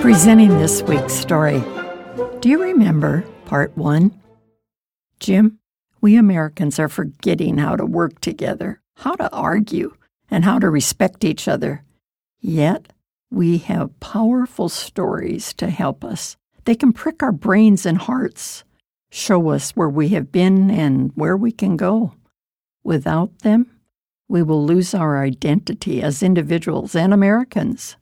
Presenting this week's story. Do you remember part one? Jim, we Americans are forgetting how to work together, how to argue, and how to respect each other. Yet, we have powerful stories to help us. They can prick our brains and hearts, show us where we have been and where we can go. Without them, we will lose our identity as individuals and Americans.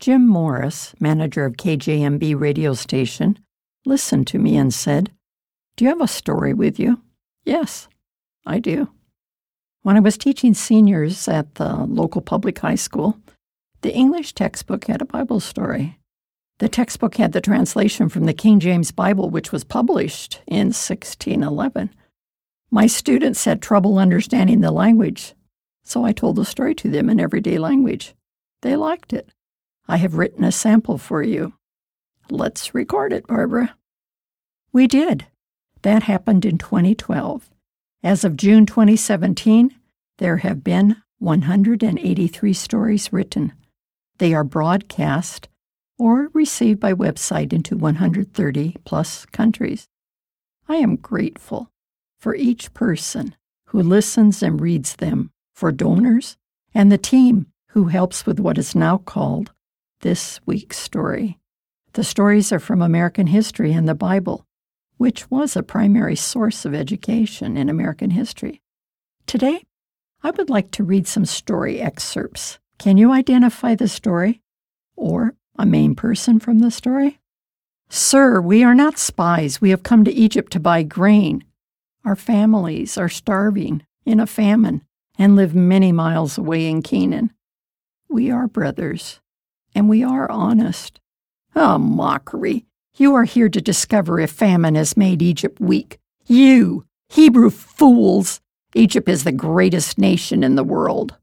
Jim Morris, manager of KJMB radio station, listened to me and said, Do you have a story with you? Yes, I do. When I was teaching seniors at the local public high school, the English textbook had a Bible story. The textbook had the translation from the King James Bible, which was published in 1611. My students had trouble understanding the language, so I told the story to them in everyday language. They liked it. I have written a sample for you. Let's record it, Barbara. We did. That happened in 2012. As of June 2017, there have been 183 stories written. They are broadcast or received by website into 130 plus countries. I am grateful for each person who listens and reads them, for donors, and the team who helps with what is now called this week's story. The stories are from American history and the Bible, which was a primary source of education in American history. Today, I would like to read some story excerpts. Can you identify the story? Or a main person from the story? Sir, we are not spies. We have come to Egypt to buy grain. Our families are starving in a famine and live many miles away in Canaan. We are brothers and we are honest. A mockery. You are here to discover if famine has made Egypt weak. You, Hebrew fools! Egypt is the greatest nation in the world.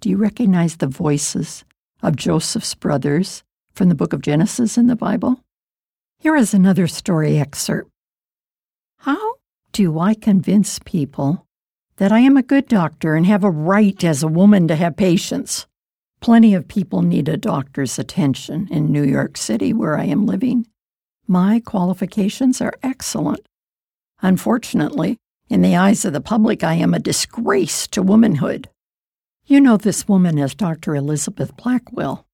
Do you recognize the voices of Joseph's brothers from the book of Genesis in the Bible? Here is another story excerpt. How do I convince people that I am a good doctor and have a right as a woman to have patients? Plenty of people need a doctor's attention in New York City, where I am living. My qualifications are excellent. Unfortunately, in the eyes of the public, I am a disgrace to womanhood. You know this woman as Dr. Elizabeth Blackwell.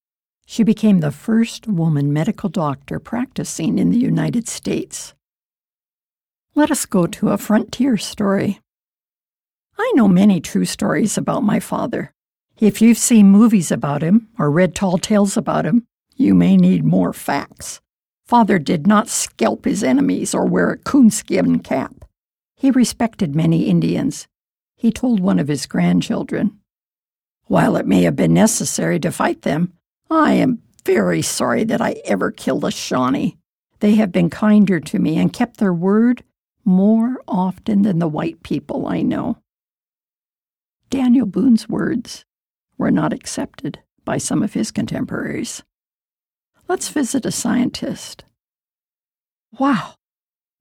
She became the first woman medical doctor practicing in the United States. Let us go to a frontier story. I know many true stories about my father. If you've seen movies about him or read tall tales about him, you may need more facts. Father did not scalp his enemies or wear a coonskin cap. He respected many Indians. He told one of his grandchildren, While it may have been necessary to fight them, I am very sorry that I ever killed a Shawnee. They have been kinder to me and kept their word more often than the white people I know. Daniel Boone's words were not accepted by some of his contemporaries. Let's visit a scientist. Wow,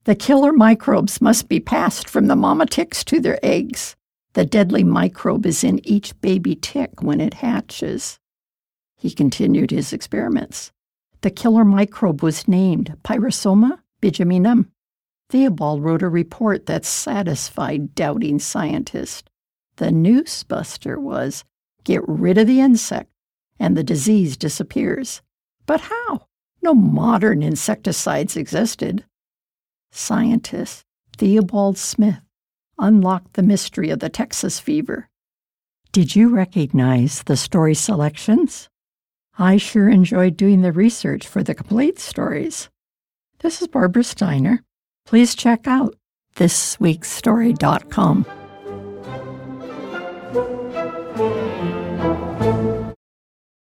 the killer microbes must be passed from the mama ticks to their eggs. The deadly microbe is in each baby tick when it hatches. He continued his experiments. The killer microbe was named Pyrosoma bigeminum. Theobald wrote a report that satisfied doubting scientists. The newsbuster was Get rid of the insect, and the disease disappears. But how? No modern insecticides existed. Scientist Theobald Smith unlocked the mystery of the Texas fever. Did you recognize the story selections? I sure enjoyed doing the research for the complete stories. This is Barbara Steiner. Please check out thisweekstory.com.